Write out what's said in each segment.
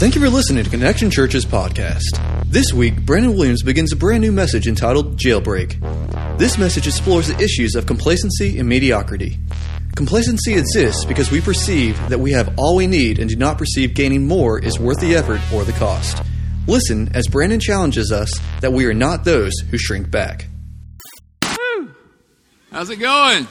Thank you for listening to Connection Church's podcast. This week, Brandon Williams begins a brand new message entitled Jailbreak. This message explores the issues of complacency and mediocrity. Complacency exists because we perceive that we have all we need and do not perceive gaining more is worth the effort or the cost. Listen as Brandon challenges us that we are not those who shrink back. How's it going?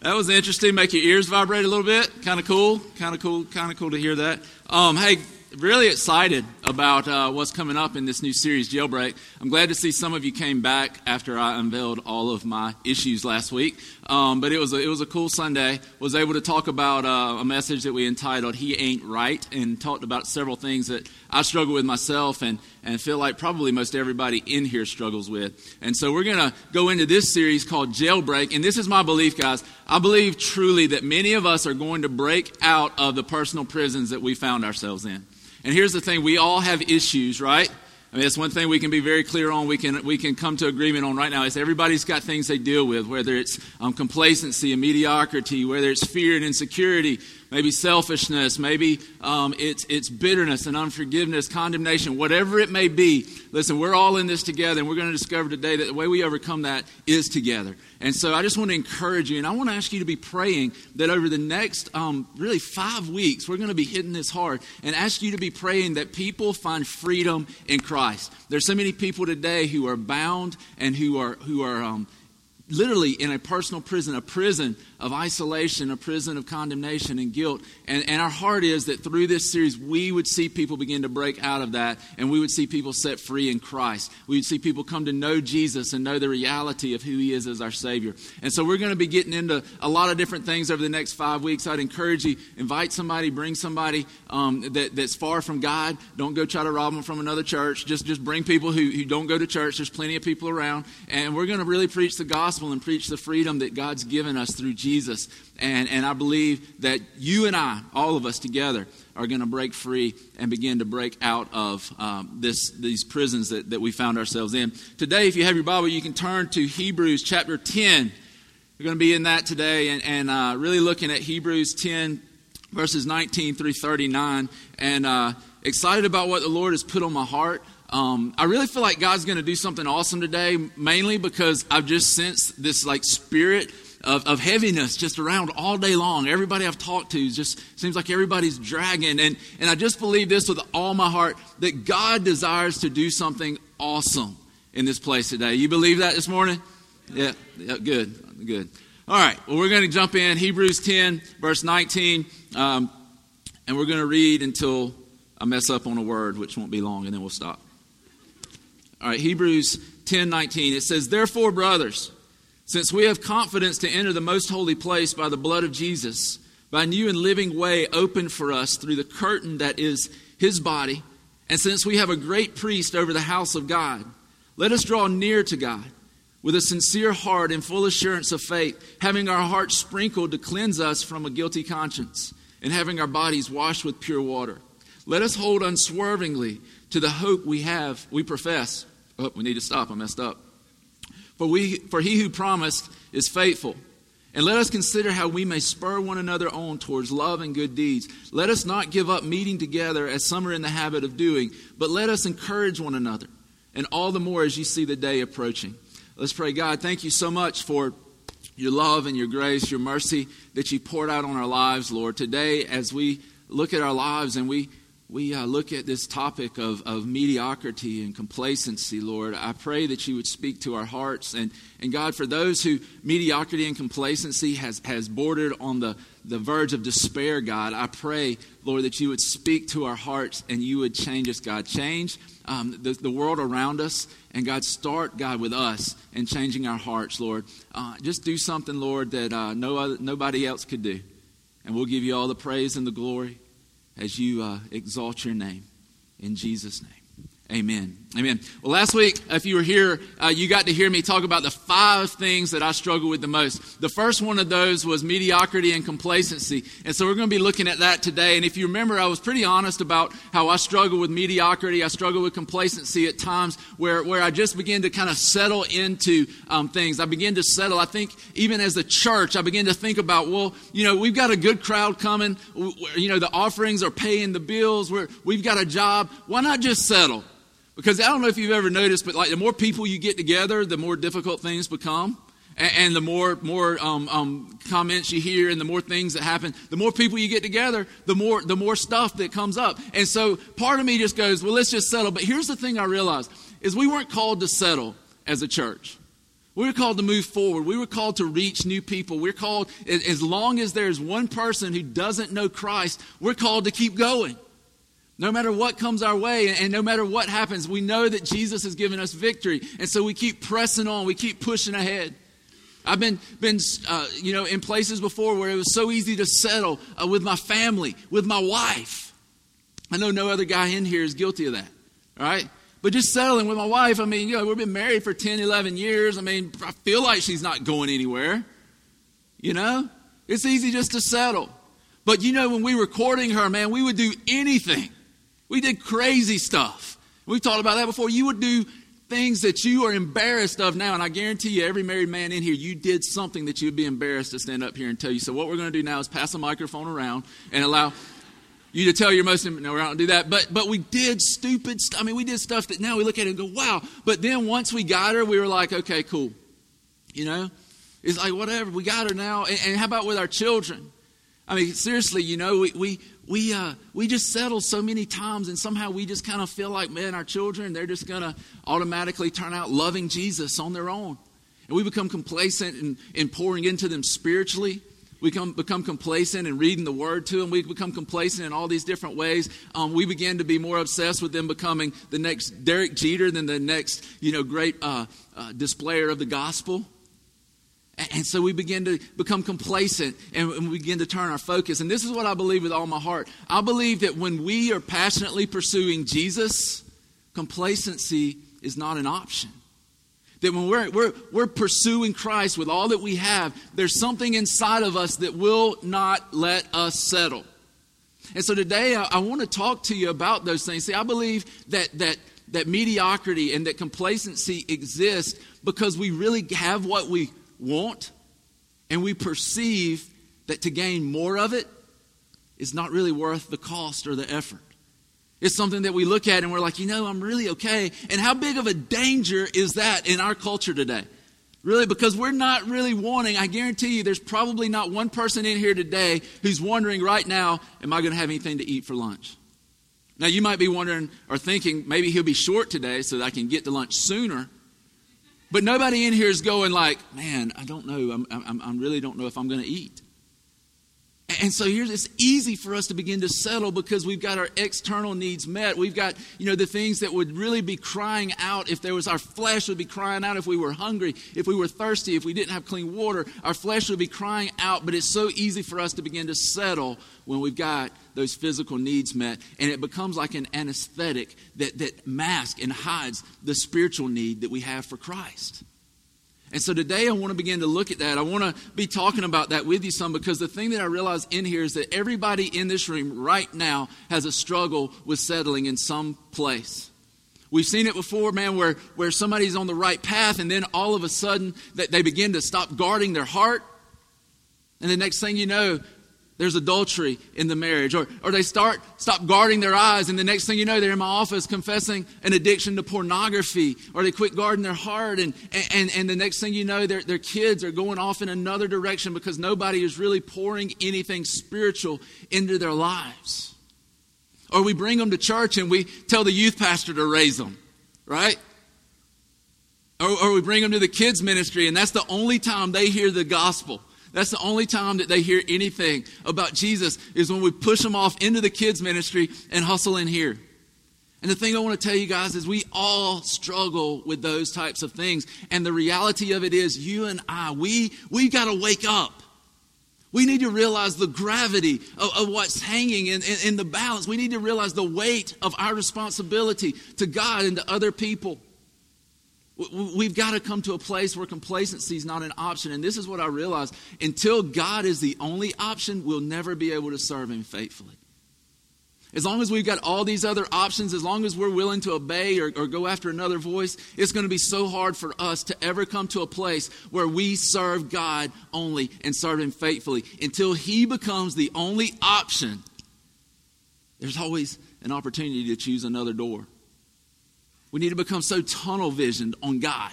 That was interesting. Make your ears vibrate a little bit. Kind of cool. Kind of cool. Kind of cool to hear that. Um, hey, really excited about uh, what's coming up in this new series, Jailbreak. I'm glad to see some of you came back after I unveiled all of my issues last week. Um, but it was a, it was a cool Sunday. Was able to talk about uh, a message that we entitled "He Ain't Right" and talked about several things that I struggle with myself and and feel like probably most everybody in here struggles with. And so we're gonna go into this series called Jailbreak. And this is my belief, guys. I believe truly that many of us are going to break out of the personal prisons that we found ourselves in. And here's the thing: we all have issues, right? I mean, that's one thing we can be very clear on. We can, we can come to agreement on right now is everybody's got things they deal with, whether it's um, complacency and mediocrity, whether it's fear and insecurity, maybe selfishness, maybe um, it's, it's bitterness and unforgiveness, condemnation, whatever it may be. Listen, we're all in this together, and we're going to discover today that the way we overcome that is together. And so I just want to encourage you, and I want to ask you to be praying that over the next um, really five weeks, we're going to be hitting this hard, and ask you to be praying that people find freedom in Christ. There's so many people today who are bound and who are who are um, literally in a personal prison, a prison of isolation, a prison of condemnation and guilt. And, and our heart is that through this series, we would see people begin to break out of that, and we would see people set free in Christ. We would see people come to know Jesus and know the reality of who He is as our Savior. And so we're going to be getting into a lot of different things over the next five weeks. I'd encourage you, invite somebody, bring somebody um, that, that's far from God. Don't go try to rob them from another church. Just, just bring people who, who don't go to church. There's plenty of people around. And we're going to really preach the gospel and preach the freedom that God's given us through Jesus. Jesus. And, and I believe that you and I, all of us together, are going to break free and begin to break out of um, this, these prisons that, that we found ourselves in. Today, if you have your Bible, you can turn to Hebrews chapter 10. We're going to be in that today and, and uh, really looking at Hebrews 10, verses 19 through 39. And uh, excited about what the Lord has put on my heart. Um, I really feel like God's going to do something awesome today, mainly because I've just sensed this like spirit of, of heaviness just around all day long. Everybody I've talked to just seems like everybody's dragging. And, and I just believe this with all my heart that God desires to do something awesome in this place today. You believe that this morning? Yeah, yeah good, good. All right, well, we're going to jump in Hebrews 10, verse 19, um, and we're going to read until I mess up on a word, which won't be long, and then we'll stop. All right, Hebrews 10, 19. It says, Therefore, brothers, since we have confidence to enter the most holy place by the blood of Jesus, by a new and living way opened for us through the curtain that is his body, and since we have a great priest over the house of God, let us draw near to God with a sincere heart and full assurance of faith, having our hearts sprinkled to cleanse us from a guilty conscience, and having our bodies washed with pure water. Let us hold unswervingly to the hope we have, we profess. Oh, we need to stop. I messed up. For, we, for he who promised is faithful. And let us consider how we may spur one another on towards love and good deeds. Let us not give up meeting together as some are in the habit of doing, but let us encourage one another, and all the more as you see the day approaching. Let's pray. God, thank you so much for your love and your grace, your mercy that you poured out on our lives, Lord. Today, as we look at our lives and we we uh, look at this topic of, of mediocrity and complacency, Lord, I pray that you would speak to our hearts. And, and God, for those who mediocrity and complacency has, has bordered on the, the verge of despair, God, I pray, Lord, that you would speak to our hearts and you would change us, God. Change um, the, the world around us. And God, start, God, with us and changing our hearts, Lord. Uh, just do something, Lord, that uh, no other, nobody else could do. And we'll give you all the praise and the glory as you uh, exalt your name. In Jesus' name, Amen. Amen. Well, last week, if you were here, uh, you got to hear me talk about the five things that I struggle with the most. The first one of those was mediocrity and complacency. And so we're going to be looking at that today. And if you remember, I was pretty honest about how I struggle with mediocrity. I struggle with complacency at times where, where I just begin to kind of settle into um, things. I begin to settle. I think even as a church, I begin to think about, well, you know, we've got a good crowd coming. You know, the offerings are paying the bills. We're, we've got a job. Why not just settle? Because I don't know if you've ever noticed, but like the more people you get together, the more difficult things become. And, and the more more um, um, comments you hear, and the more things that happen, the more people you get together, the more the more stuff that comes up. And so part of me just goes, well, let's just settle. But here's the thing I realized is we weren't called to settle as a church. We were called to move forward. We were called to reach new people. We're called, as long as there's one person who doesn't know Christ, we're called to keep going. No matter what comes our way and no matter what happens, we know that Jesus has given us victory. And so we keep pressing on, we keep pushing ahead. I've been, been uh, you know, in places before where it was so easy to settle uh, with my family, with my wife. I know no other guy in here is guilty of that, right? But just settling with my wife, I mean, you know, we've been married for 10, 11 years. I mean, I feel like she's not going anywhere. You know? It's easy just to settle. But you know, when we were courting her, man, we would do anything we did crazy stuff. We've talked about that before. You would do things that you are embarrassed of now, and I guarantee you, every married man in here, you did something that you'd be embarrassed to stand up here and tell you. So, what we're going to do now is pass the microphone around and allow you to tell your most. No, we're not going to do that. But but we did stupid stuff. I mean, we did stuff that now we look at it and go, wow. But then once we got her, we were like, okay, cool. You know, it's like whatever. We got her now. And, and how about with our children? I mean, seriously, you know, we, we, we, uh, we just settle so many times, and somehow we just kind of feel like, man, our children, they're just going to automatically turn out loving Jesus on their own. And we become complacent in, in pouring into them spiritually. We come, become complacent in reading the word to them. We become complacent in all these different ways. Um, we begin to be more obsessed with them becoming the next Derek Jeter than the next, you know, great uh, uh, displayer of the gospel. And so we begin to become complacent and we begin to turn our focus. And this is what I believe with all my heart. I believe that when we are passionately pursuing Jesus, complacency is not an option. That when we're, we're, we're pursuing Christ with all that we have, there's something inside of us that will not let us settle. And so today I, I want to talk to you about those things. See, I believe that, that, that mediocrity and that complacency exist because we really have what we want, and we perceive that to gain more of it is not really worth the cost or the effort. It's something that we look at and we're like, you know, I'm really okay. And how big of a danger is that in our culture today? Really, because we're not really wanting, I guarantee you, there's probably not one person in here today who's wondering right now, am I going to have anything to eat for lunch? Now, you might be wondering or thinking, maybe he'll be short today so that I can get to lunch sooner. But nobody in here is going like, man, I don't know. I'm, I'm, I really don't know if I'm going to eat. And so here's it's easy for us to begin to settle because we've got our external needs met. We've got, you know, the things that would really be crying out if there was our flesh would be crying out if we were hungry, if we were thirsty, if we didn't have clean water, our flesh would be crying out, but it's so easy for us to begin to settle when we've got those physical needs met. And it becomes like an anesthetic that, that masks and hides the spiritual need that we have for Christ. And so today I want to begin to look at that. I want to be talking about that with you some because the thing that I realize in here is that everybody in this room right now has a struggle with settling in some place. We've seen it before, man, where, where somebody's on the right path and then all of a sudden that they begin to stop guarding their heart. And the next thing you know, there's adultery in the marriage. Or, or they start stop guarding their eyes, and the next thing you know, they're in my office confessing an addiction to pornography. Or they quit guarding their heart, and, and, and the next thing you know, their, their kids are going off in another direction because nobody is really pouring anything spiritual into their lives. Or we bring them to church and we tell the youth pastor to raise them, right? Or, or we bring them to the kids' ministry, and that's the only time they hear the gospel. That's the only time that they hear anything about Jesus is when we push them off into the kids' ministry and hustle in here. And the thing I want to tell you guys is we all struggle with those types of things. And the reality of it is you and I, we we got to wake up. We need to realize the gravity of, of what's hanging in, in, in the balance. We need to realize the weight of our responsibility to God and to other people. We've got to come to a place where complacency is not an option. And this is what I realize until God is the only option, we'll never be able to serve Him faithfully. As long as we've got all these other options, as long as we're willing to obey or, or, go after another voice, it's going to be so hard for us to ever come to a place where we serve God only and serve Him faithfully. Until He becomes the only option, there's always an opportunity to choose another door. We need to become so tunnel visioned on God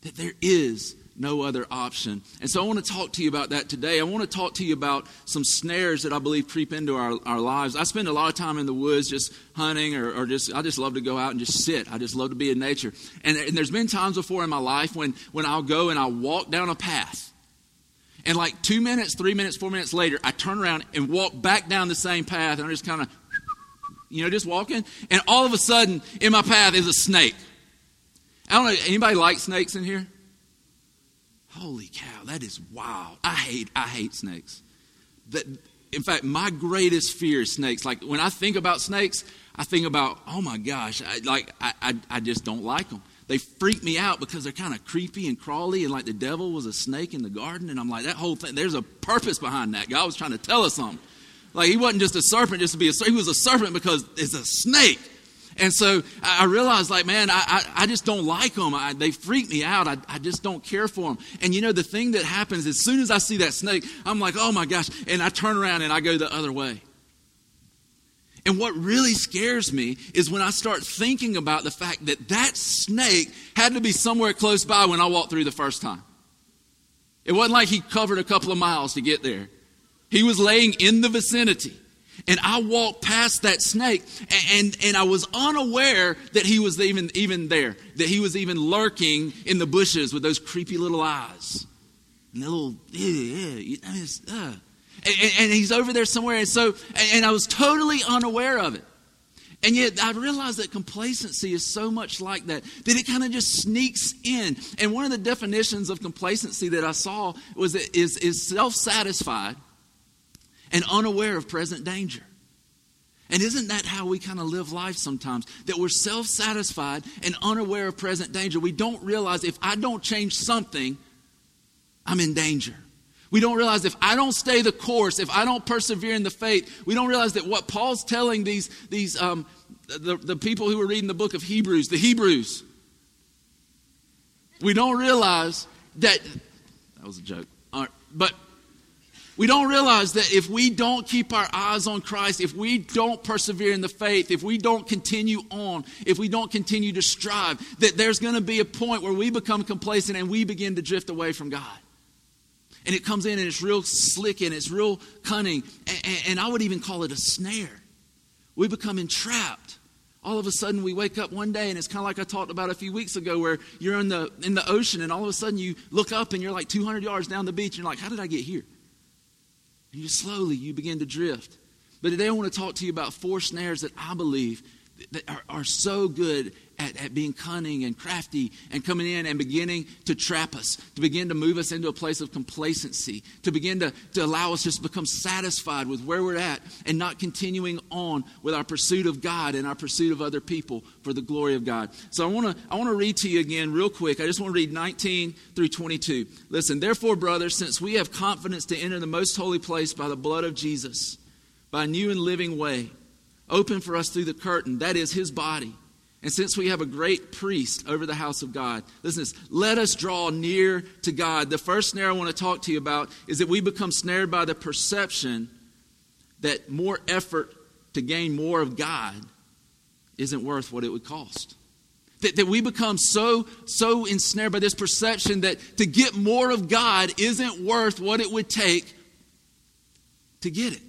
that there is no other option. And so I want to talk to you about that today. I want to talk to you about some snares that I believe creep into our, our lives. I spend a lot of time in the woods just hunting or, or just, I just love to go out and just sit. I just love to be in nature. And, and there's been times before in my life when, when I'll go and I'll walk down a path. And like two minutes, three minutes, four minutes later, I turn around and walk back down the same path. And I'm just kind of, you know, just walking. And all of a sudden, in my path is a snake. I don't know, anybody like snakes in here? Holy cow, that is wild. I hate I hate snakes. That in fact, my greatest fear is snakes. Like when I think about snakes, I think about, oh my gosh, I, like I, I, I just don't like them. They freak me out because they're kind of creepy and crawly, and like the devil was a snake in the garden. And I'm like, that whole thing, there's a purpose behind that. God was trying to tell us something. Like he wasn't just a serpent just to be a serpent. He was a serpent because it's a snake. And so I realized, like, man, I, I, I just don't like them. I, they freak me out. I, I just don't care for them. And you know, the thing that happens as soon as I see that snake, I'm like, oh my gosh. And I turn around and I go the other way. And what really scares me is when I start thinking about the fact that that snake had to be somewhere close by when I walked through the first time. It wasn't like he covered a couple of miles to get there, he was laying in the vicinity. And I walked past that snake and, and, and, I was unaware that he was even, even there, that he was even lurking in the bushes with those creepy little eyes. And the little, yeah, yeah, I mean, uh. and, and, he's over there somewhere. And so, and I was totally unaware of it. And yet I realized that complacency is so much like that, that it kind of just sneaks in. And one of the definitions of complacency that I saw was that is, is self-satisfied and unaware of present danger. And isn't that how we kind of live life sometimes? That we're self satisfied and unaware of present danger. We don't realize if I don't change something, I'm in danger. We don't realize if I don't stay the course, if I don't persevere in the faith, we don't realize that what Paul's telling these, these um, the, the people who are reading the book of Hebrews, the Hebrews, we don't realize that, that was a joke. but we don't realize that if we don't keep our eyes on Christ, if we don't persevere in the faith, if we don't continue on, if we don't continue to strive, that there's going to be a point where we become complacent and we begin to drift away from God. And it comes in and it's real slick and it's real cunning. And, and I would even call it a snare. We become entrapped. All of a sudden, we wake up one day, and it's kind of like I talked about a few weeks ago, where you're in the in the ocean, and all of a sudden you look up, and you're like 200 yards down the beach, and you're like, "How did I get here?" And you slowly you begin to drift. But today I want to talk to you about four snares that I believe that are, are so good at, at being cunning and crafty and coming in and beginning to trap us, to begin to move us into a place of complacency, to begin to, to allow us just to become satisfied with where we're at and not continuing on with our pursuit of God and our pursuit of other people for the glory of God. So I want to I want to read to you again real quick. I just want to read 19 through 22. Listen, therefore, brothers, since we have confidence to enter the most holy place by the blood of Jesus, by a new and living way, open for us through the curtain, that is his body and since we have a great priest over the house of God, listen this, let us draw near to God. The first snare I want to talk to you about is that we become snared by the perception that more effort to gain more of God isn't worth what it would cost. That, that we become so, so ensnared by this perception that to get more of God isn't worth what it would take to get it.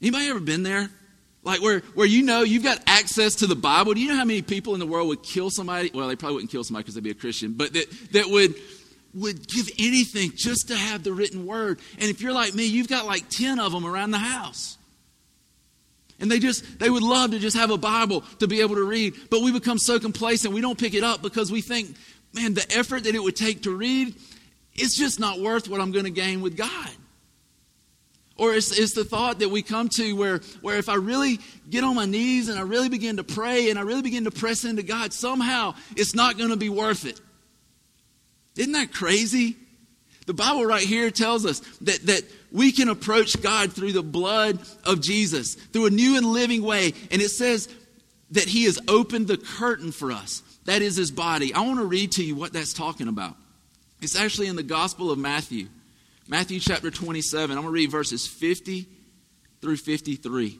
Anybody ever been there? Like where, where you know you've got access to the Bible. Do you know how many people in the world would kill somebody? Well, they probably wouldn't kill somebody because they'd be a Christian, but that, that would, would give anything just to have the written word. And if you're like me, you've got like 10 of them around the house. And they just, they would love to just have a Bible to be able to read. But we become so complacent, we don't pick it up because we think, man, the effort that it would take to read it's just not worth what I'm going to gain with God. Or it's, it's the thought that we come to where, where if I really get on my knees and I really begin to pray and I really begin to press into God, somehow it's not going to be worth it. Isn't that crazy? The Bible right here tells us that, that we can approach God through the blood of Jesus, through a new and living way. And it says that He has opened the curtain for us. That is His body. I want to read to you what that's talking about. It's actually in the Gospel of Matthew. Matthew chapter 27. I'm going to read verses 50 through 53.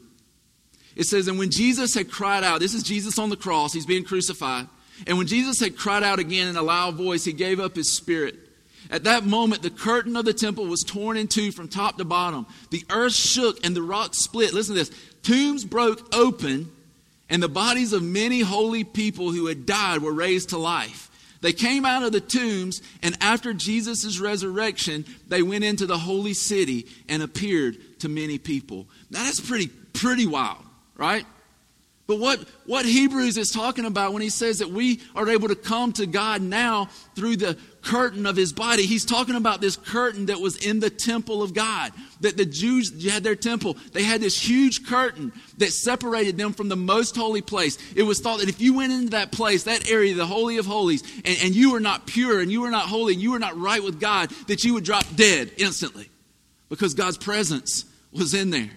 It says, And when Jesus had cried out, this is Jesus on the cross, he's being crucified. And when Jesus had cried out again in a loud voice, he gave up his spirit. At that moment, the curtain of the temple was torn in two from top to bottom. The earth shook and the rocks split. Listen to this tombs broke open, and the bodies of many holy people who had died were raised to life. They came out of the tombs, and after Jesus' resurrection, they went into the holy city and appeared to many people. Now, that's pretty, pretty wild, right? But what, what Hebrews is talking about when he says that we are able to come to God now through the curtain of his body, he's talking about this curtain that was in the temple of God. That the Jews had their temple. They had this huge curtain that separated them from the most holy place. It was thought that if you went into that place, that area, the Holy of Holies, and, and you were not pure and you were not holy and you were not right with God, that you would drop dead instantly because God's presence was in there.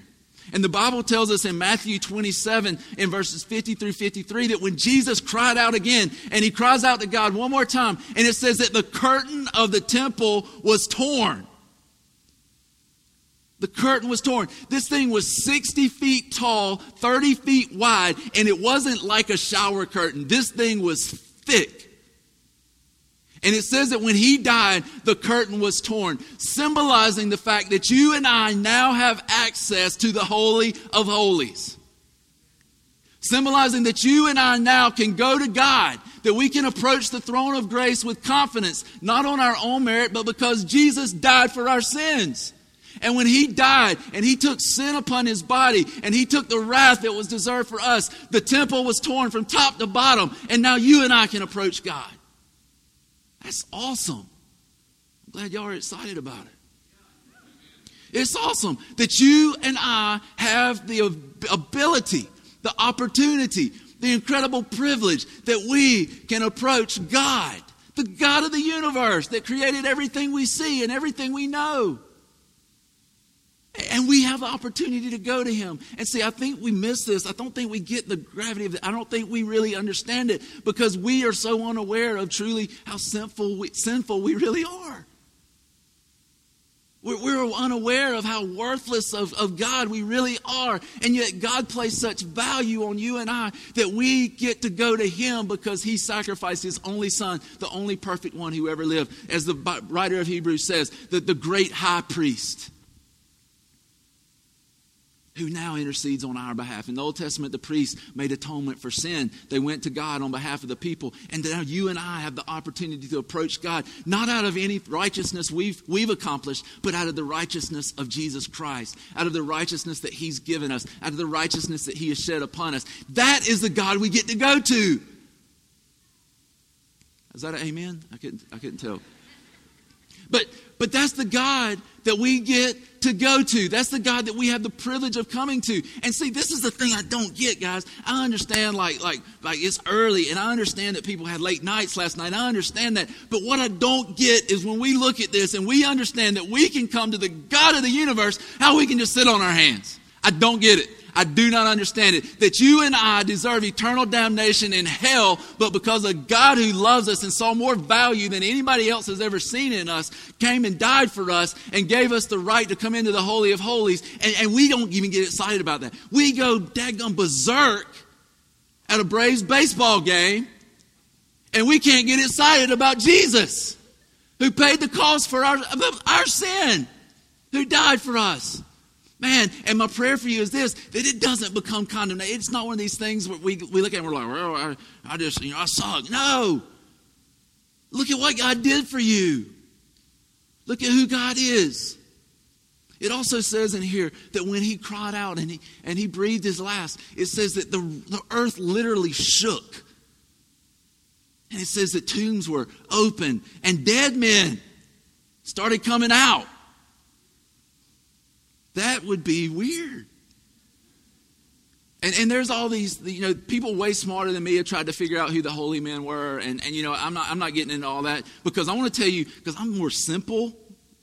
And the Bible tells us in Matthew 27, in verses 50 through 53, that when Jesus cried out again, and he cries out to God one more time, and it says that the curtain of the temple was torn. The curtain was torn. This thing was 60 feet tall, 30 feet wide, and it wasn't like a shower curtain. This thing was thick. And it says that when he died, the curtain was torn, symbolizing the fact that you and I now have access to the Holy of Holies. Symbolizing that you and I now can go to God, that we can approach the throne of grace with confidence, not on our own merit, but because Jesus died for our sins. And when he died and he took sin upon his body and he took the wrath that was deserved for us, the temple was torn from top to bottom. And now you and I can approach God. That's awesome. I'm glad y'all are excited about it. It's awesome that you and I have the ability, the opportunity, the incredible privilege that we can approach God, the God of the universe that created everything we see and everything we know. And we have the opportunity to go to him. And see, I think we miss this. I don't think we get the gravity of it. I don't think we really understand it because we are so unaware of truly how sinful we, sinful we really are. We're, we're unaware of how worthless of, of God we really are. And yet God placed such value on you and I that we get to go to him because he sacrificed his only son, the only perfect one who ever lived. As the writer of Hebrews says, the, the great high priest who now intercedes on our behalf. In the Old Testament, the priests made atonement for sin. They went to God on behalf of the people. And now you and I have the opportunity to approach God, not out of any righteousness we've, we've accomplished, but out of the righteousness of Jesus Christ, out of the righteousness that He's given us, out of the righteousness that He has shed upon us. That is the God we get to go to. Is that an amen? I couldn't, I couldn't tell. But, but that's the God that we get to go to. That's the God that we have the privilege of coming to. And see, this is the thing I don't get, guys. I understand like like like it's early and I understand that people had late nights last night. I understand that. But what I don't get is when we look at this and we understand that we can come to the God of the universe, how we can just sit on our hands. I don't get it. I do not understand it. That you and I deserve eternal damnation in hell, but because a God who loves us and saw more value than anybody else has ever seen in us, came and died for us and gave us the right to come into the Holy of Holies. And, and we don't even get excited about that. We go daggum berserk at a Braves baseball game, and we can't get excited about Jesus, who paid the cost for our, our sin, who died for us. Man, and my prayer for you is this that it doesn't become condemnation. It's not one of these things where we, we look at and we're like, well, I, I just, you know, I suck. No. Look at what God did for you. Look at who God is. It also says in here that when he cried out and he, and he breathed his last, it says that the, the earth literally shook. And it says that tombs were open and dead men started coming out. That would be weird. And, and there's all these, you know, people way smarter than me have tried to figure out who the holy men were. And, and you know, I'm not, I'm not getting into all that because I want to tell you, because I'm more simple,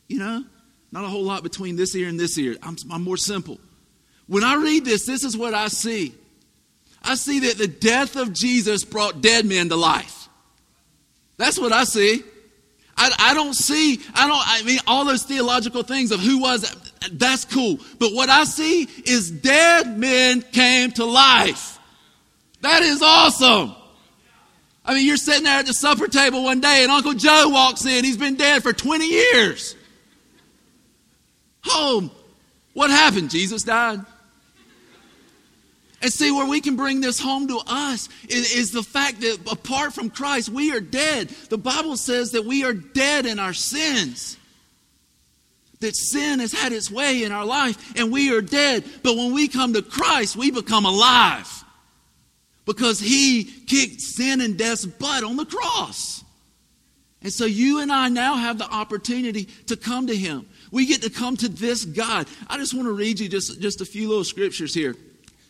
you know, not a whole lot between this ear and this ear. I'm, I'm more simple. When I read this, this is what I see. I see that the death of Jesus brought dead men to life. That's what I see. I, I don't see, I don't, I mean, all those theological things of who was, that's cool. But what I see is dead men came to life. That is awesome. I mean, you're sitting there at the supper table one day and Uncle Joe walks in. He's been dead for 20 years. Home. What happened? Jesus died. And see, where we can bring this home to us is, is, the fact that apart from Christ, we are dead. The Bible says that we are dead in our sins. That sin has had its way in our life and we are dead. But when we come to Christ, we become alive. Because He kicked sin and death's butt on the cross. And so you and I now have the opportunity to come to Him. We get to come to this God. I just want to read you just, just a few little scriptures here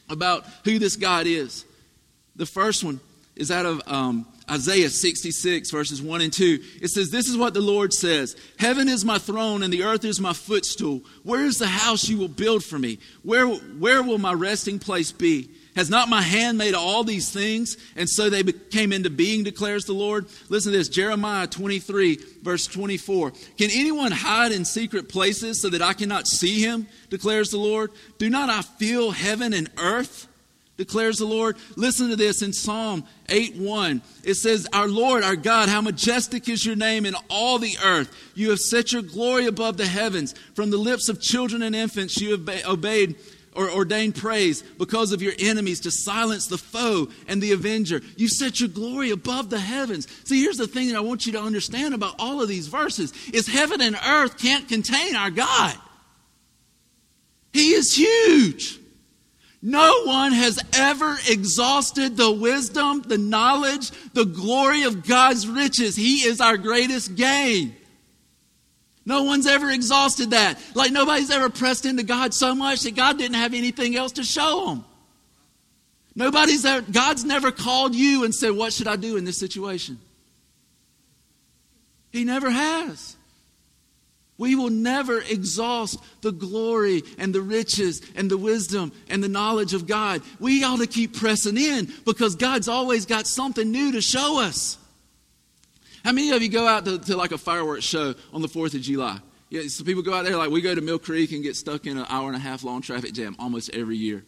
about who this God is. The first one is out of um, Isaiah 66, verses 1 and 2. It says, This is what the Lord says Heaven is my throne, and the earth is my footstool. Where is the house you will build for me? Where, where will my resting place be? Has not my hand made all these things? And so they came into being, declares the Lord. Listen to this Jeremiah 23, verse 24. Can anyone hide in secret places so that I cannot see him? declares the Lord. Do not I feel heaven and earth? declares the Lord. Listen to this in Psalm 8 1. It says, Our Lord, our God, how majestic is your name in all the earth. You have set your glory above the heavens. From the lips of children and infants you have obeyed or ordained praise because of your enemies to silence the foe and the avenger. You set your glory above the heavens. See, here's the thing that I want you to understand about all of these verses is heaven and earth can't contain our God. He is huge. No one has ever exhausted the wisdom, the knowledge, the glory of God's riches. He is our greatest gain. No one's ever exhausted that. Like nobody's ever pressed into God so much that God didn't have anything else to show them. Nobody's ever, God's never called you and said, What should I do in this situation? He never has. We will never exhaust the glory and the riches and the wisdom and the knowledge of God. We ought to keep pressing in because God's always got something new to show us. How many of you go out to, to like a fireworks show on the 4th of July? Yeah, some people go out there, like we go to Mill Creek and get stuck in an hour and a half long traffic jam almost every year.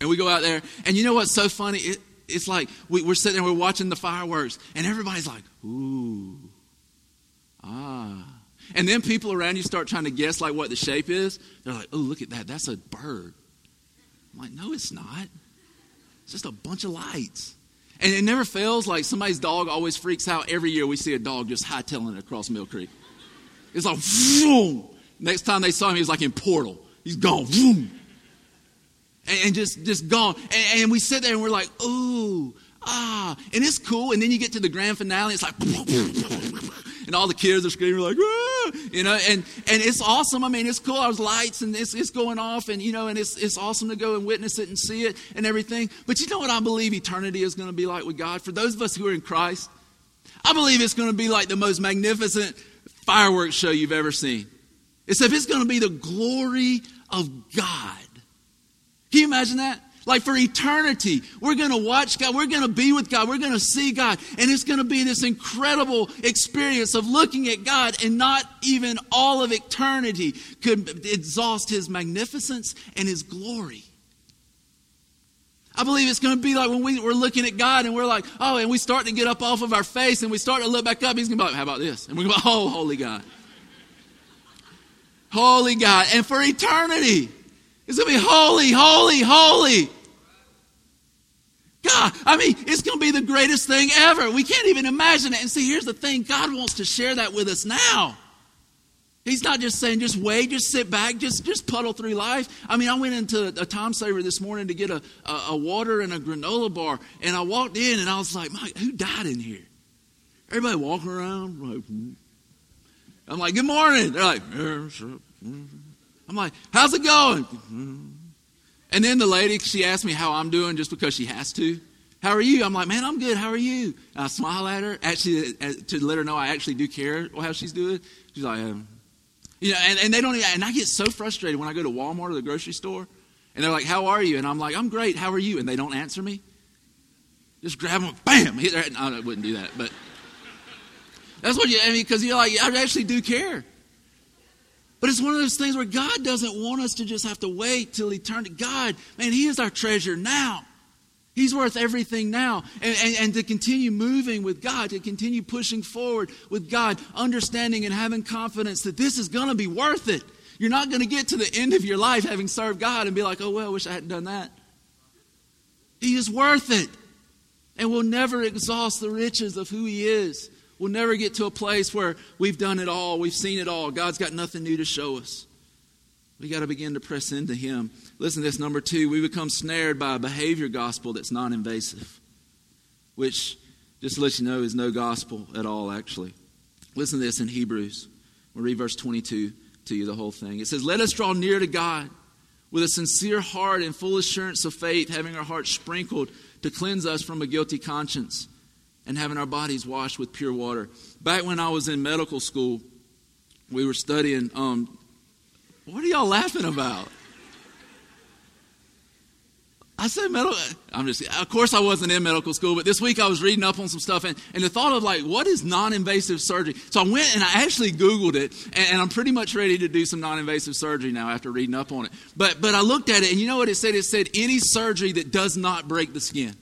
And we go out there, and you know what's so funny? It, it's like we, we're sitting there, we're watching the fireworks, and everybody's like, ooh, ah. And then people around you start trying to guess like what the shape is. They're like, oh, look at that. That's a bird. I'm like, no, it's not. It's just a bunch of lights. And it never fails. Like somebody's dog always freaks out. Every year we see a dog just hightailing across Mill Creek. It's like, vroom. Next time they saw him, he was like in Portal. He's gone, vroom. And, and just, just gone. And, and, we sit there and we're like, ooh, ah. And it's cool. And then you get to the grand finale. It's like, and all the kids are screaming like, you know, and, and it's awesome. I mean, it's cool. There's lights and it's, it's going off and, you know, and it's, it's awesome to go and witness it and see it and everything. But you know what I believe eternity is going to be like with God? For those of us who are in Christ, I believe it's going to be like the most magnificent fireworks show you've ever seen. It's if it's going to be the glory of God. Can you imagine that? Like for eternity, we're going to watch God. We're going to be with God. We're going to see God. And it's going to be this incredible experience of looking at God, and not even all of eternity could exhaust His magnificence and His glory. I believe it's going to be like when we, we're looking at God and we're like, oh, and we start to get up off of our face and we start to look back up. He's going to be like, how about this? And we're going to be like, oh, holy God. Holy God. And for eternity, it's going to be holy, holy, holy. God, I mean, it's going to be the greatest thing ever. We can't even imagine it. And see, here's the thing God wants to share that with us now. He's not just saying, just wait, just sit back, just, just puddle through life. I mean, I went into a time saver this morning to get a, a, a water and a granola bar, and I walked in and I was like, Mike, who died in here? Everybody walking around, like, I'm like, good morning. They're like, I'm like, how's it going? And then the lady, she asked me how I'm doing just because she has to. How are you? I'm like, man, I'm good. How are you? And I smile at her, actually, uh, to let her know I actually do care how she's doing. She's like, um, you know, and, and they don't, and I get so frustrated when I go to Walmart or the grocery store, and they're like, how are you? And I'm like, I'm great. How are you? And they don't answer me. Just grab them, bam, hit their head. No, I wouldn't do that, but that's what you, I mean, because you're like, I actually do care. But it's one of those things where God doesn't want us to just have to wait till eternity. God, man, He is our treasure now. He's worth everything now. And, and, and, to continue moving with God, to continue pushing forward with God, understanding and having confidence that this is going to be worth it. You're not going to get to the end of your life having served God and be like, oh, well, I wish I hadn't done that. He is worth it. And we'll never exhaust the riches of who He is. We'll never get to a place where we've done it all, we've seen it all. God's got nothing new to show us. We got to begin to press into Him. Listen to this number two we become snared by a behavior gospel that's non invasive, which, just to let you know, is no gospel at all, actually. Listen to this in Hebrews. We'll read verse 22 to you, the whole thing. It says, Let us draw near to God with a sincere heart and full assurance of faith, having our hearts sprinkled to cleanse us from a guilty conscience and having our bodies washed with pure water. Back when I was in medical school, we were studying. Um, what are y'all laughing about? I said medical. I'm just. Of course, I wasn't in medical school, but this week I was reading up on some stuff, and, and the thought of like, what is non-invasive surgery? So I went and I actually Googled it, and, and I'm pretty much ready to do some non-invasive surgery now after reading up on it. But but I looked at it, and you know what it said? It said any surgery that does not break the skin.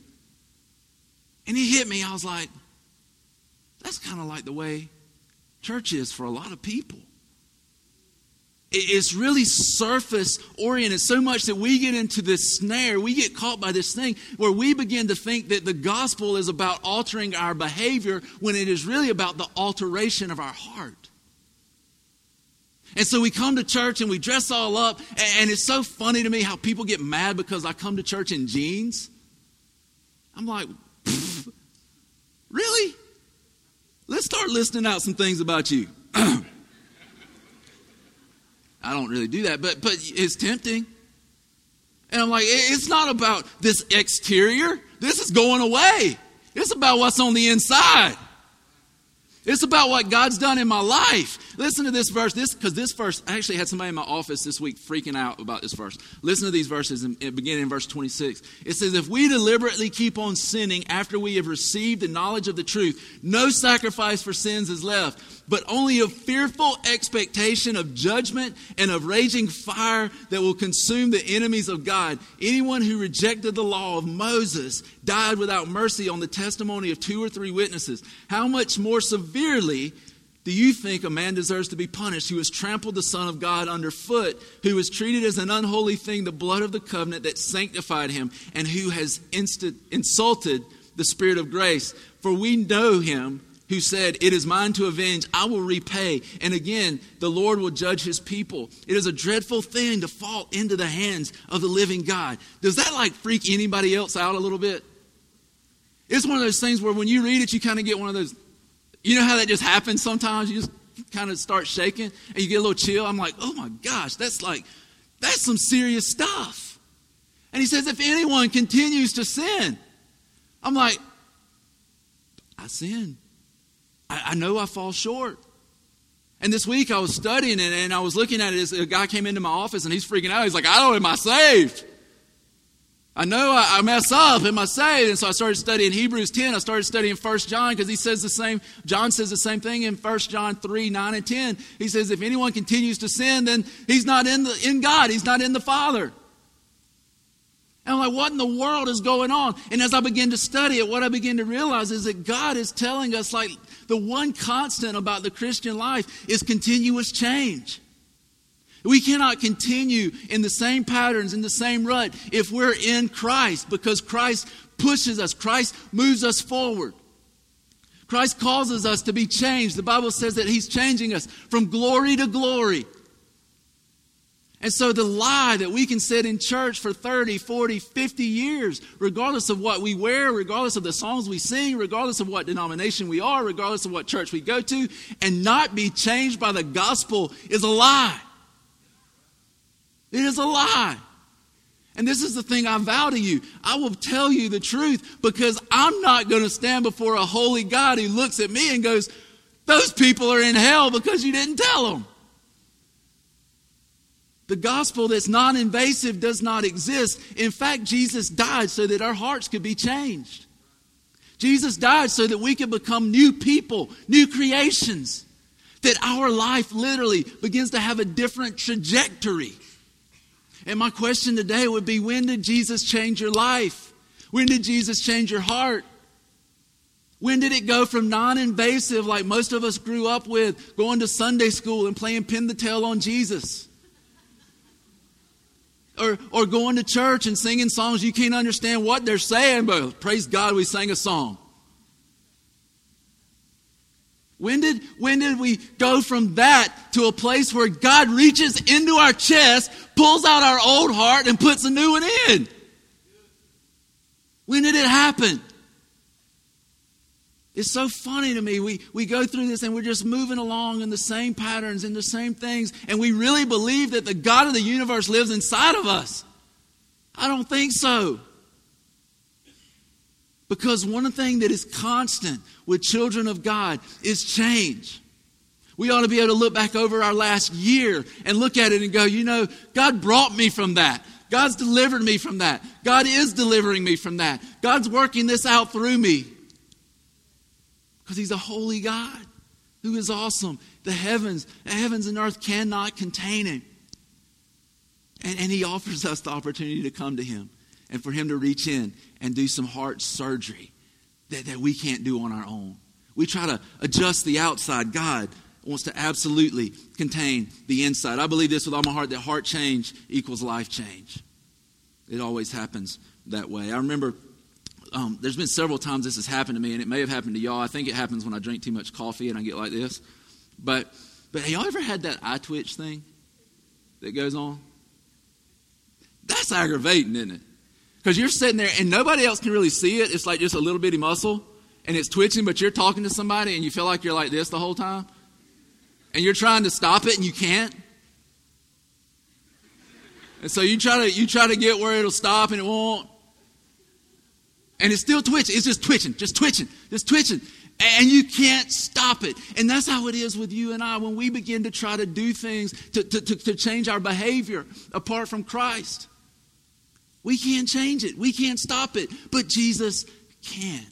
And it hit me. I was like, that's kind of like the way church is for a lot of people. It's really surface oriented so much that we get into this snare, we get caught by this thing where we begin to think that the gospel is about altering our behavior when it is really about the alteration of our heart. And so we come to church and we dress all up, and it's so funny to me how people get mad because I come to church in jeans. I'm like, Really? Let's start listing out some things about you. I don't really do that, but but it's tempting. And I'm like, it's not about this exterior. This is going away. It's about what's on the inside. It's about what God's done in my life. Listen to this verse. This because this verse I actually had somebody in my office this week freaking out about this verse. Listen to these verses and beginning in verse 26. It says, "If we deliberately keep on sinning after we have received the knowledge of the truth, no sacrifice for sins is left, but only a fearful expectation of judgment and of raging fire that will consume the enemies of God. Anyone who rejected the law of Moses died without mercy on the testimony of two or three witnesses. How much more severely do you think a man deserves to be punished who has trampled the Son of God underfoot, who has treated as an unholy thing the blood of the covenant that sanctified him, and who has instant, insulted the Spirit of grace? For we know him who said, It is mine to avenge, I will repay. And again, the Lord will judge his people. It is a dreadful thing to fall into the hands of the living God. Does that like freak anybody else out a little bit? It's one of those things where when you read it, you kind of get one of those, you know how that just happens sometimes? You just kind of start shaking and you get a little chill. I'm like, oh my gosh, that's like, that's some serious stuff. And he says, if anyone continues to sin, I'm like, I sin. I, I know I fall short. And this week I was studying it and I was looking at it a guy came into my office and he's freaking out. He's like, I don't, am I saved? I know I, I mess up. Am I saved? And so I started studying Hebrews 10. I started studying 1 John because he says the same, John says the same thing in 1 John 3, 9 and 10. He says, if anyone continues to sin, then he's not in, the, in God. He's not in the Father. And I'm like, what in the world is going on? And as I begin to study it, what I begin to realize is that God is telling us, like, the one constant about the Christian life is continuous change. We cannot continue in the same patterns, in the same rut, if we're in Christ, because Christ pushes us, Christ moves us forward. Christ causes us to be changed. The Bible says that He's changing us from glory to glory. And so the lie that we can sit in church for 30, 40, 50 years, regardless of what we wear, regardless of the songs we sing, regardless of what denomination we are, regardless of what church we go to, and not be changed by the gospel is a lie. It is a lie. And this is the thing I vow to you. I will tell you the truth because I'm not going to stand before a holy God who looks at me and goes, Those people are in hell because you didn't tell them. The gospel that's non invasive does not exist. In fact, Jesus died so that our hearts could be changed. Jesus died so that we could become new people, new creations, that our life literally begins to have a different trajectory. And my question today would be when did Jesus change your life? When did Jesus change your heart? When did it go from non invasive, like most of us grew up with, going to Sunday school and playing pin the tail on Jesus? Or, or going to church and singing songs you can't understand what they're saying, but praise God we sang a song. When did, when did we go from that to a place where God reaches into our chest, pulls out our old heart, and puts a new one in? When did it happen? It's so funny to me. We, we go through this and we're just moving along in the same patterns and the same things, and we really believe that the God of the universe lives inside of us. I don't think so. Because one thing that is constant with children of God is change. We ought to be able to look back over our last year and look at it and go, you know, God brought me from that. God's delivered me from that. God is delivering me from that. God's working this out through me. Because He's a holy God who is awesome. The heavens, the heavens and earth cannot contain Him. And, and He offers us the opportunity to come to Him and for Him to reach in and do some heart surgery that, that we can't do on our own. We try to adjust the outside. God wants to absolutely contain the inside. I believe this with all my heart that heart change equals life change. It always happens that way. I remember um, there's been several times this has happened to me, and it may have happened to y'all. I think it happens when I drink too much coffee and I get like this. But, but have y'all ever had that eye twitch thing that goes on? That's aggravating, isn't it? Because you're sitting there and nobody else can really see it. It's like just a little bitty muscle and it's twitching, but you're talking to somebody and you feel like you're like this the whole time. And you're trying to stop it and you can't. And so you try to you try to get where it'll stop and it won't. And it's still twitching. It's just twitching, just twitching, just twitching. And you can't stop it. And that's how it is with you and I when we begin to try to do things to, to, to, to change our behavior apart from Christ. We can't change it. We can't stop it. But Jesus can.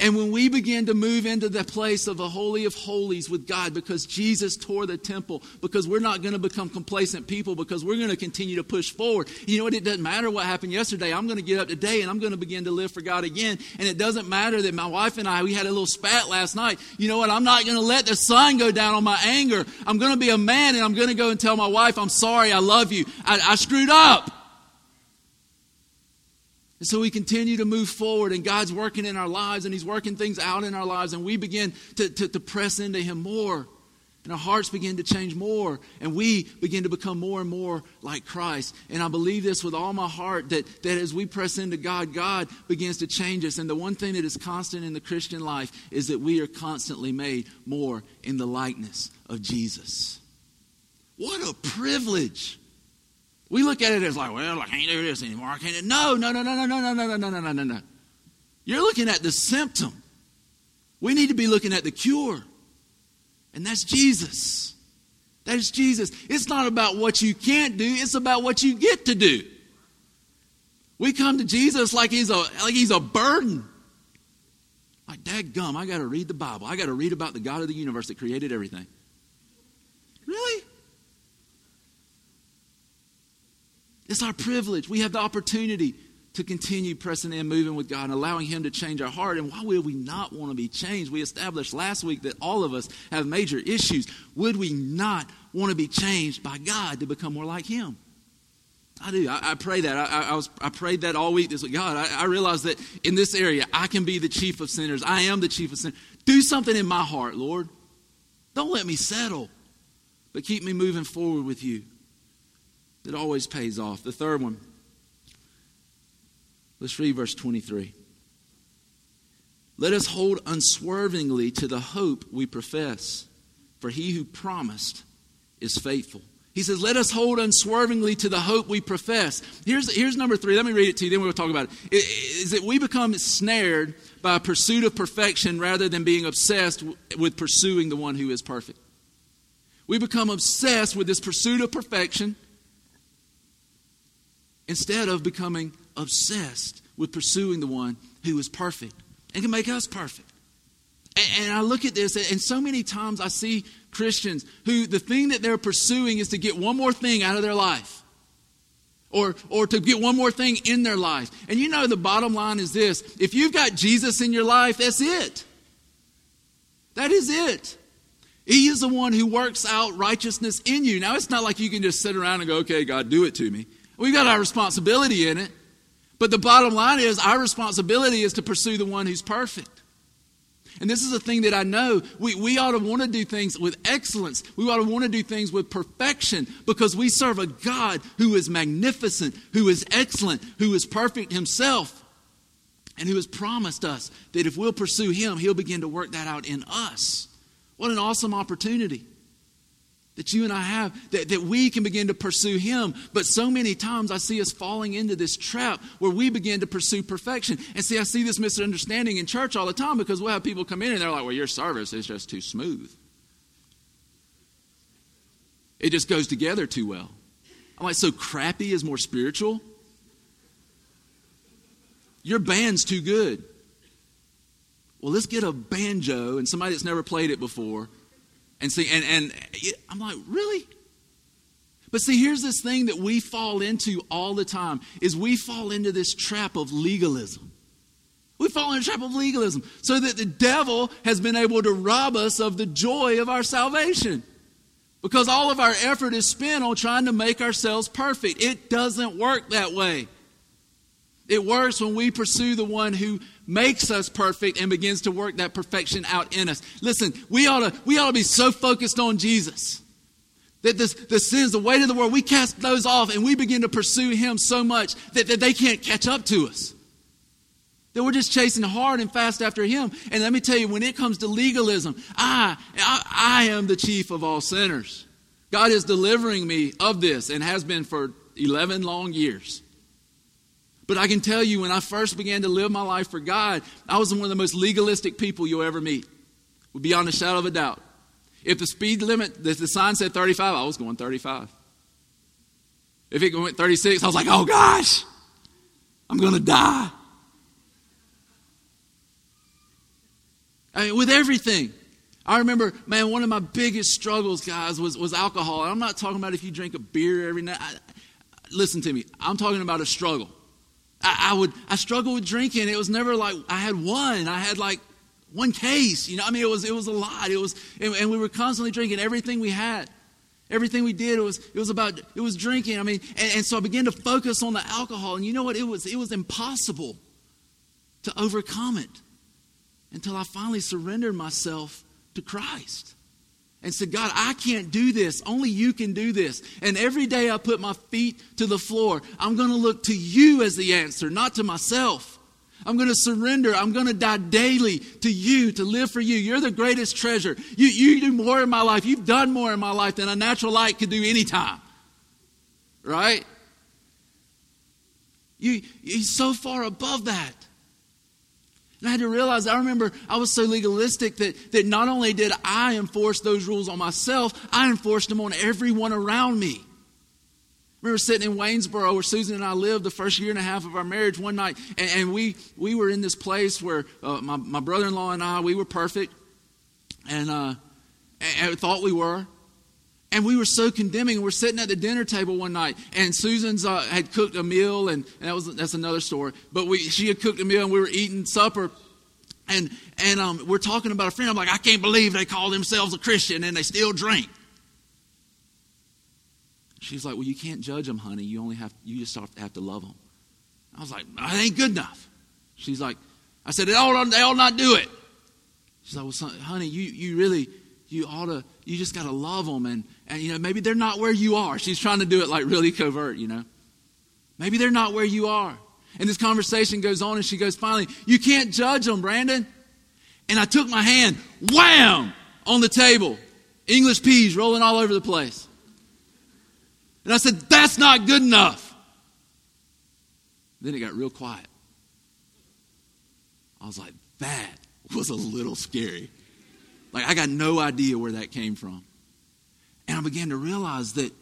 And when we begin to move into the place of the Holy of Holies with God because Jesus tore the temple, because we're not going to become complacent people, because we're going to continue to push forward. You know what? It doesn't matter what happened yesterday. I'm going to get up today and I'm going to begin to live for God again. And it doesn't matter that my wife and I, we had a little spat last night. You know what? I'm not going to let the sun go down on my anger. I'm going to be a man and I'm going to go and tell my wife, I'm sorry, I love you. I, I screwed up. And so we continue to move forward, and God's working in our lives, and He's working things out in our lives, and we begin to, to, to, press into Him more. And our hearts begin to change more, and we begin to become more and more like Christ. And I believe this with all my heart that, that as we press into God, God begins to change us. And the one thing that is constant in the Christian life is that we are constantly made more in the likeness of Jesus. What a privilege! We look at it as like, well, I can't do this anymore. I can't. No, no, no, no, no, no, no, no, no, no, no, no, no. You're looking at the symptom. We need to be looking at the cure. And that's Jesus. That is Jesus. It's not about what you can't do, it's about what you get to do. We come to Jesus like he's a like he's a burden. Like, dad gum, I gotta read the Bible. I gotta read about the God of the universe that created everything. Really? It's our privilege. We have the opportunity to continue pressing in, moving with God, and allowing Him to change our heart. And why would we not want to be changed? We established last week that all of us have major issues. Would we not want to be changed by God to become more like Him? I do. I, I pray that. I, I, was. I prayed that all week this week. God, I, I realize that in this area, I can be the chief of sinners. I am the chief of sinners. Do something in my heart, Lord. Don't let me settle, but keep me moving forward with you. It always pays off. The third one, let's read verse 23. Let us hold unswervingly to the hope we profess, for he who promised is faithful. He says, Let us hold unswervingly to the hope we profess. Here's, here's number three. Let me read it to you, then we'll talk about it. Is that we become snared by a pursuit of perfection rather than being obsessed with pursuing the one who is perfect. We become obsessed with this pursuit of perfection instead of becoming obsessed with pursuing the one who is perfect and can make us perfect. And, and I look at this, and so many times I see Christians who the thing that they're pursuing is to get one more thing out of their life. Or, or to get one more thing in their life. And you know, the bottom line is this if you've got Jesus in your life, that's it. That is it. He is the one who works out righteousness in you. Now, it's not like you can just sit around and go, okay, God, do it to me. We've got our responsibility in it. But the bottom line is, our responsibility is to pursue the one who's perfect. And this is a thing that I know. We, we ought to want to do things with excellence. We ought to want to do things with perfection because we serve a God who is magnificent, who is excellent, who is perfect himself, and who has promised us that if we'll pursue him, he'll begin to work that out in us. What an awesome opportunity that you and I have, that, that we can begin to pursue Him. But so many times I see us falling into this trap where we begin to pursue perfection. And see, I see this misunderstanding in church all the time because we'll have people come in and they're like, well, your service is just too smooth. It just goes together too well. I'm like, so crappy is more spiritual? Your band's too good. Well, let's get a banjo and somebody that's never played it before and see, and, and I'm like, really? But see, here's this thing that we fall into all the time is we fall into this trap of legalism. We fall into a trap of legalism so that the devil has been able to rob us of the joy of our salvation. Because all of our effort is spent on trying to make ourselves perfect. It doesn't work that way. It works when we pursue the one who makes us perfect and begins to work that perfection out in us. Listen, we ought to, we ought to be so focused on Jesus that this, the sins, the weight of the world, we cast those off and we begin to pursue Him so much that, that they can't catch up to us. That we're just chasing hard and fast after Him. And let me tell you, when it comes to legalism, I, I, I am the chief of all sinners. God is delivering me of this and has been for 11 long years. But I can tell you, when I first began to live my life for God, I was one of the most legalistic people you'll ever meet, beyond a shadow of a doubt. If the speed limit, if the sign said 35, I was going 35. If it went 36, I was like, oh gosh, I'm going to die. I mean, with everything. I remember, man, one of my biggest struggles, guys, was, was alcohol. I'm not talking about if you drink a beer every night. I, listen to me. I'm talking about a struggle. I, I would I struggled with drinking. It was never like I had one. I had like one case. You know, I mean, it was it was a lot. It was, and, and, we were constantly drinking everything we had, everything we did. It was it was about it was drinking. I mean, and, and so I began to focus on the alcohol. And you know what? It was it was impossible to overcome it until I finally surrendered myself to Christ and said, God, I can't do this. Only you can do this. And every day I put my feet to the floor, I'm going to look to you as the answer, not to myself. I'm going to surrender. I'm going to die daily to you, to live for you. You're the greatest treasure. You, you do more in my life. You've done more in my life than a natural light could do anytime. Right? You, he's so far above that. And I had to realize, I remember I was so legalistic that, that not only did I enforce those rules on myself, I enforced them on everyone around me. I remember sitting in Waynesboro where Susan and I lived the first year and a half of our marriage one night, and, and we, we were in this place where uh, my, my brother in law and I, we were perfect, and, uh, and, and thought we were. And we were so condemning. We're sitting at the dinner table one night, and Susan's uh, had cooked a meal, and, and, that was that's another story. But we, she had cooked a meal, and we were eating supper, and and um, we're talking about a friend. I'm like, I can't believe they call themselves a Christian and they still drink. She's like, Well, you can't judge them, honey. You only have you just have to love them. I was like, That ain't good enough. She's like, I said, They all they all not do it. She's like, Well, son, honey, you you really you ought to, you just got to love them. And, and, you know, maybe they're not where you are. She's trying to do it like really covert, you know. Maybe they're not where you are. And this conversation goes on, and she goes, finally, you can't judge them, Brandon. And I took my hand, wham, on the table. English peas rolling all over the place. And I said, that's not good enough. Then it got real quiet. I was like, that was a little scary. Like, I got no idea where that came from. And I began to realize that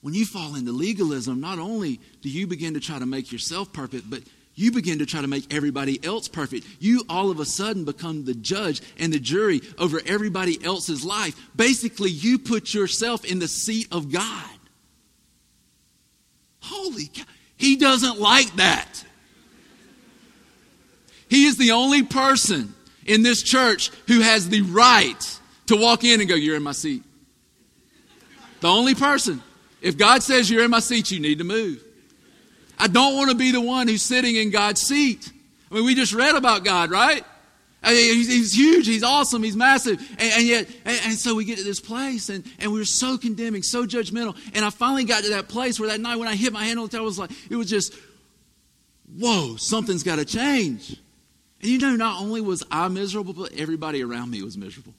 when you fall into legalism, not only do you begin to try to make yourself perfect, but you begin to try to make everybody else perfect. You all of a sudden become the judge and the jury over everybody else's life. Basically, you put yourself in the seat of God. Holy cow. He doesn't like that. He is the only person in this church who has the right to walk in and go, You're in my seat. The only person. If God says you're in my seat, you need to move. I don't want to be the one who's sitting in God's seat. I mean, we just read about God, right? I mean, he's, he's, huge, he's awesome, he's massive. And, and yet, and, and, so we get to this place, and, and we're so condemning, so judgmental. And I finally got to that place where that night when I hit my hand on the table, it was like, it was just, whoa, something's got to change. And you know, not only was I miserable, but everybody around me was miserable.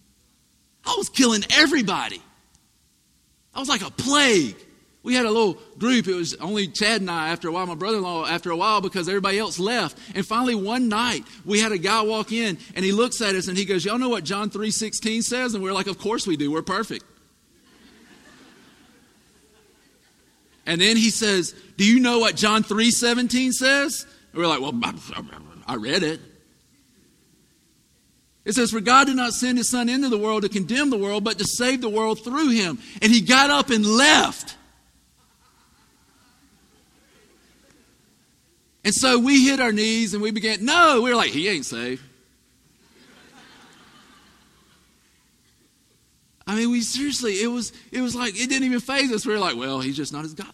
I was killing everybody. I was like a plague. We had a little group. It was only Chad and I after a while, my brother in law after a while, because everybody else left. And finally, one night, we had a guy walk in and he looks at us and he goes, Y'all know what John 3 16 says? And we're like, Of course we do. We're perfect. and then he says, Do you know what John 3 17 says? And we're like, Well, I read it. It says, For God did not send his son into the world to condemn the world, but to save the world through him. And he got up and left. And so we hit our knees and we began, no, we were like, he ain't saved. I mean, we seriously, it was, it was like, it didn't even faze us. We were like, well, he's just not as God.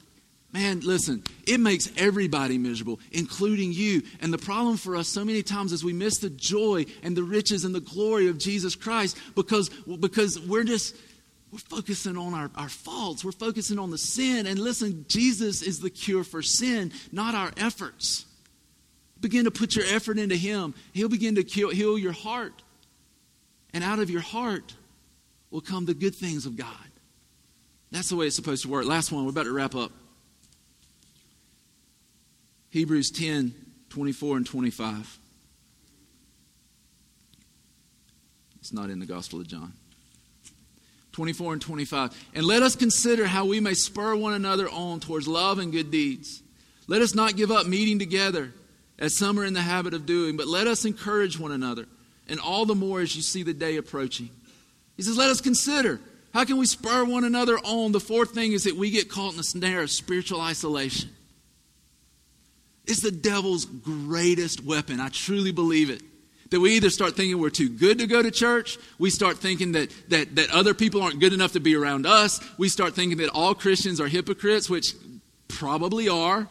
Man, listen, it makes everybody miserable, including you. And the problem for us so many times is we miss the joy and the riches and the glory of Jesus Christ because, because we're just, we're focusing on our, our faults. We're focusing on the sin. And listen, Jesus is the cure for sin, not our efforts. Begin to put your effort into Him. He'll begin to heal, heal your heart. And out of your heart will come the good things of God. That's the way it's supposed to work. Last one, we're about to wrap up. Hebrews 10 24 and 25. It's not in the Gospel of John. 24 and 25. And let us consider how we may spur one another on towards love and good deeds. Let us not give up meeting together, as some are in the habit of doing, but let us encourage one another, and all the more as you see the day approaching. He says, Let us consider. How can we spur one another on? The fourth thing is that we get caught in the snare of spiritual isolation. It's the devil's greatest weapon. I truly believe it. That we either start thinking we're too good to go to church, we start thinking that, that, that other people aren't good enough to be around us, we start thinking that all Christians are hypocrites, which probably are,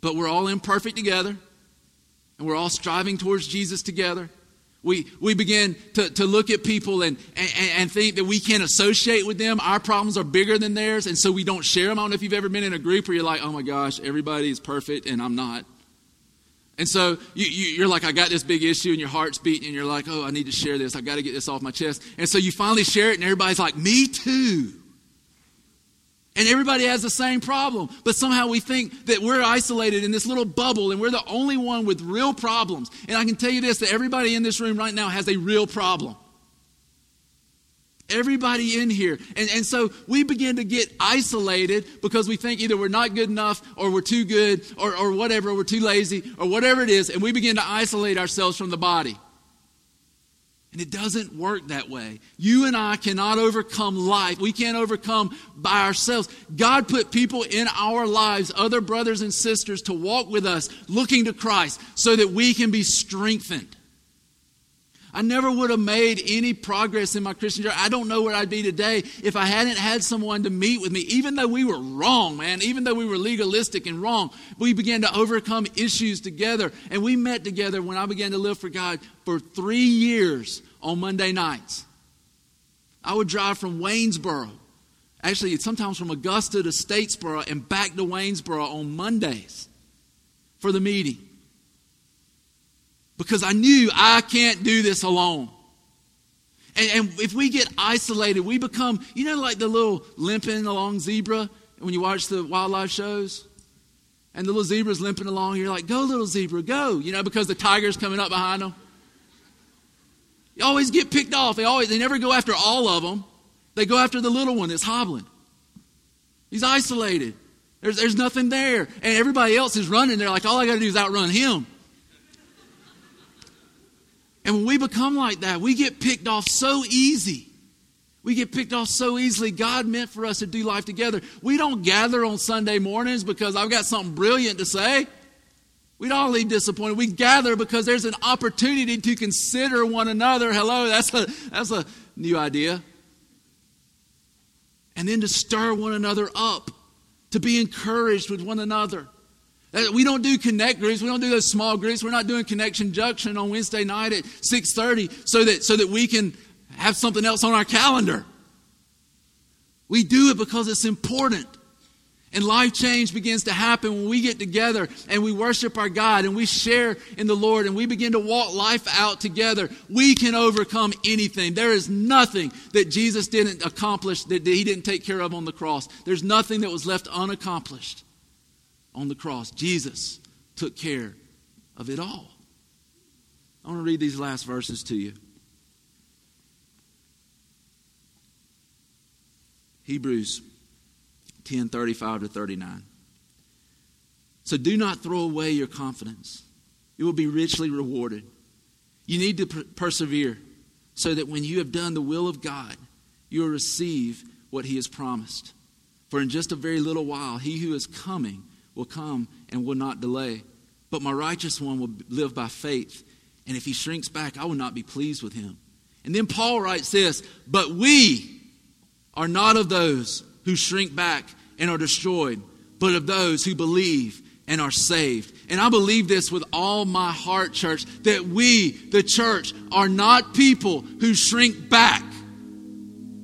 but we're all imperfect together, and we're all striving towards Jesus together. We, we begin to, to look at people and, and, and think that we can't associate with them. Our problems are bigger than theirs, and so we don't share them. I don't know if you've ever been in a group where you're like, oh my gosh, everybody is perfect and I'm not. And so you, you, are like, I got this big issue, and your heart's beating, and you're like, oh, I need to share this. I got to get this off my chest. And so you finally share it, and everybody's like, me too. And everybody has the same problem. But somehow we think that we're isolated in this little bubble and we're the only one with real problems. And I can tell you this that everybody in this room right now has a real problem. Everybody in here. And, and so we begin to get isolated because we think either we're not good enough or we're too good or, or whatever, or we're too lazy or whatever it is. And we begin to isolate ourselves from the body. And it doesn't work that way. You and I cannot overcome life. We can't overcome by ourselves. God put people in our lives, other brothers and sisters, to walk with us, looking to Christ, so that we can be strengthened. I never would have made any progress in my Christian journey. I don't know where I'd be today if I hadn't had someone to meet with me. Even though we were wrong, man, even though we were legalistic and wrong, we began to overcome issues together. And we met together when I began to live for God for three years on Monday nights. I would drive from Waynesboro, actually, sometimes from Augusta to Statesboro and back to Waynesboro on Mondays for the meeting. Because I knew I can't do this alone. And, and if we get isolated, we become, you know, like the little limping along zebra when you watch the wildlife shows? And the little zebra's limping along, you're like, go, little zebra, go, you know, because the tiger's coming up behind them. You always get picked off. They always they never go after all of them. They go after the little one that's hobbling. He's isolated. There's, there's nothing there. And everybody else is running. They're like, all I got to do is outrun him. And when we become like that, we get picked off so easy. We get picked off so easily. God meant for us to do life together. We don't gather on Sunday mornings because I've got something brilliant to say. We'd all leave disappointed. We gather because there's an opportunity to consider one another. Hello, that's a, that's a new idea. And then to stir one another up, to be encouraged with one another. Uh, we don't do connect groups. We don't do those small groups. We're not doing Connection Junction on Wednesday night at 6:30 so that so that we can have something else on our calendar. We do it because it's important. And life change begins to happen when we get together and we worship our God and we share in the Lord and we begin to walk life out together. We can overcome anything. There is nothing that Jesus didn't accomplish that he didn't take care of on the cross. There's nothing that was left unaccomplished on the cross. Jesus took care of it all. I want to read these last verses to you. Hebrews 10 35 to 39. So do not throw away your confidence, you will be richly rewarded. You need to per- persevere so that when you have done the will of God, you will receive what He has promised. For in just a very little while, He who is coming will come and will not delay. But my righteous one will live by faith. And if he shrinks back, I will not be pleased with him. And then Paul writes this But we are not of those who shrink back and are destroyed, but of those who believe and are saved. And I believe this with all my heart, church, that we, the church, are not people who shrink back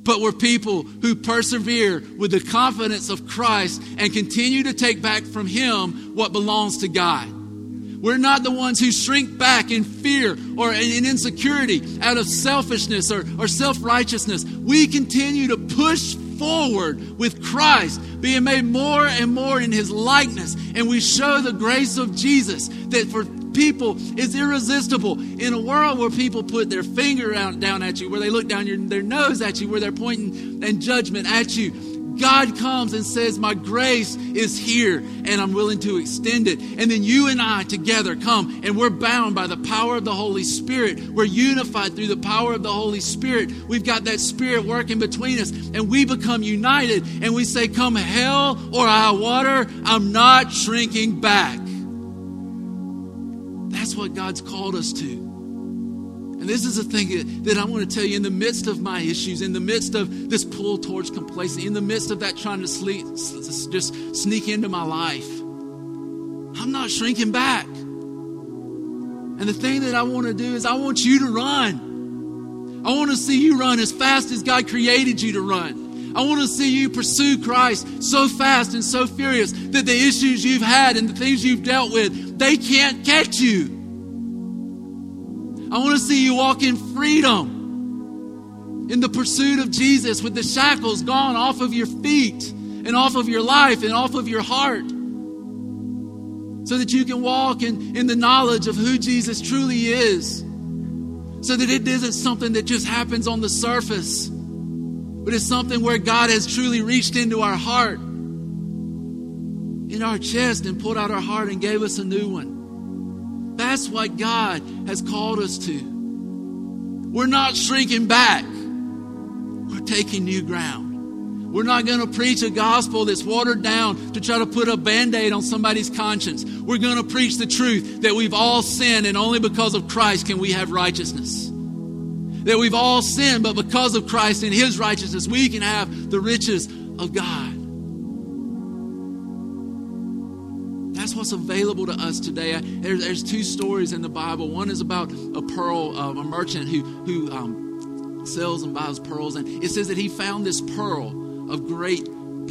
but we're people who persevere with the confidence of Christ and continue to take back from Him what belongs to God. We're not the ones who shrink back in fear or in insecurity out of selfishness or, or self righteousness. We continue to push forward with Christ, being made more and more in His likeness. And we show the grace of Jesus that for people is irresistible. In a world where people put their finger out, down at you, where they look down your, their nose at you, where they're pointing and judgment at you, God comes and says, My grace is here and I'm willing to extend it. And then you and I together come and we're bound by the power of the Holy Spirit. We're unified through the power of the Holy Spirit. We've got that Spirit working between us and we become united and we say, Come hell or high water, I'm not shrinking back. That's what God's called us to. And this is the thing that, I want to tell you in the midst of my issues, in the midst of this pull towards complacency, in the midst of that trying to sleep, just sneak into my life, I'm not shrinking back. And the thing that I want to do is I want you to run. I want to see you run as fast as God created you to run. I want to see you pursue Christ so fast and so furious that the issues you've had and the things you've dealt with, they can't catch you. I want to see you walk in freedom in the pursuit of Jesus with the shackles gone off of your feet and off of your life and off of your heart. So that you can walk in, in the knowledge of who Jesus truly is. So that it isn't something that just happens on the surface, but it's something where God has truly reached into our heart in our chest and pulled out our heart and gave us a new one. That's what God has called us to. We're not shrinking back, we're taking new ground. We're not going to preach a gospel that's watered down to try to put a band aid on somebody's conscience. We're going to preach the truth that we've all sinned and only because of Christ can we have righteousness. That we've all sinned, but because of Christ and His righteousness, we can have the riches of God. What's available to us today. There's, there's two stories in the Bible. One is about a pearl, uh, a merchant who, who um, sells and buys pearls. And it says that he found this pearl of great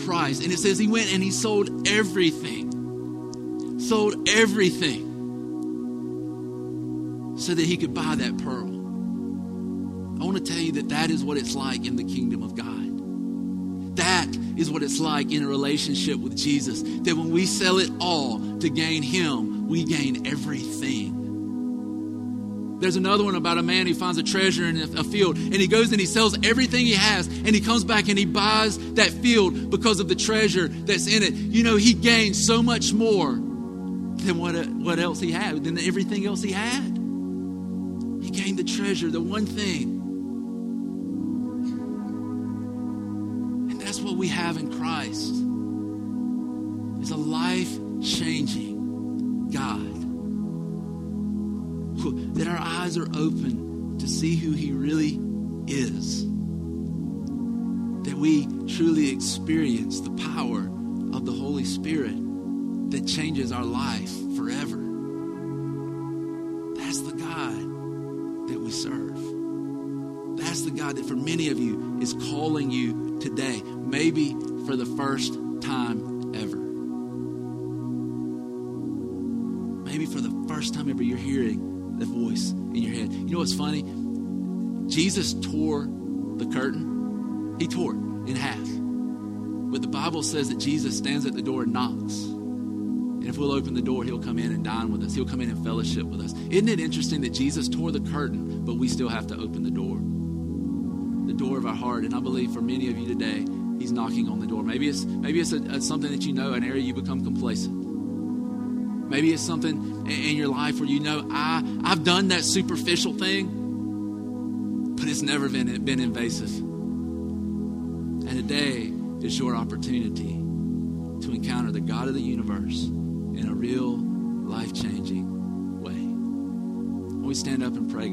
price. And it says he went and he sold everything. Sold everything so that he could buy that pearl. I want to tell you that that is what it's like in the kingdom of God. Is what it's like in a relationship with Jesus. That when we sell it all to gain Him, we gain everything. There's another one about a man who finds a treasure in a field and he goes and he sells everything he has and he comes back and he buys that field because of the treasure that's in it. You know, he gains so much more than what, what else he had, than everything else he had. He gained the treasure, the one thing. We have in Christ is a life changing God that our eyes are open to see who He really is. That we truly experience the power of the Holy Spirit that changes our life forever. That's the God that we serve. That's the God that for many of you is calling you today, maybe for the first time ever. Maybe for the first time ever, you're hearing the voice in your head. You know what's funny? Jesus tore the curtain, he tore it in half. But the Bible says that Jesus stands at the door and knocks. And if we'll open the door, he'll come in and dine with us. He'll come in and fellowship with us. Isn't it interesting that Jesus tore the curtain, but we still have to open the door? The door of our heart. And I believe for many of you today, he's knocking on the door. Maybe it's maybe it's a, something that you know, an area you become complacent. Maybe it's something in your life where you know, I, I've done that superficial thing, but it's never been, been invasive. And today is your opportunity to encounter the God of the universe in a real life changing way. When we stand up and pray,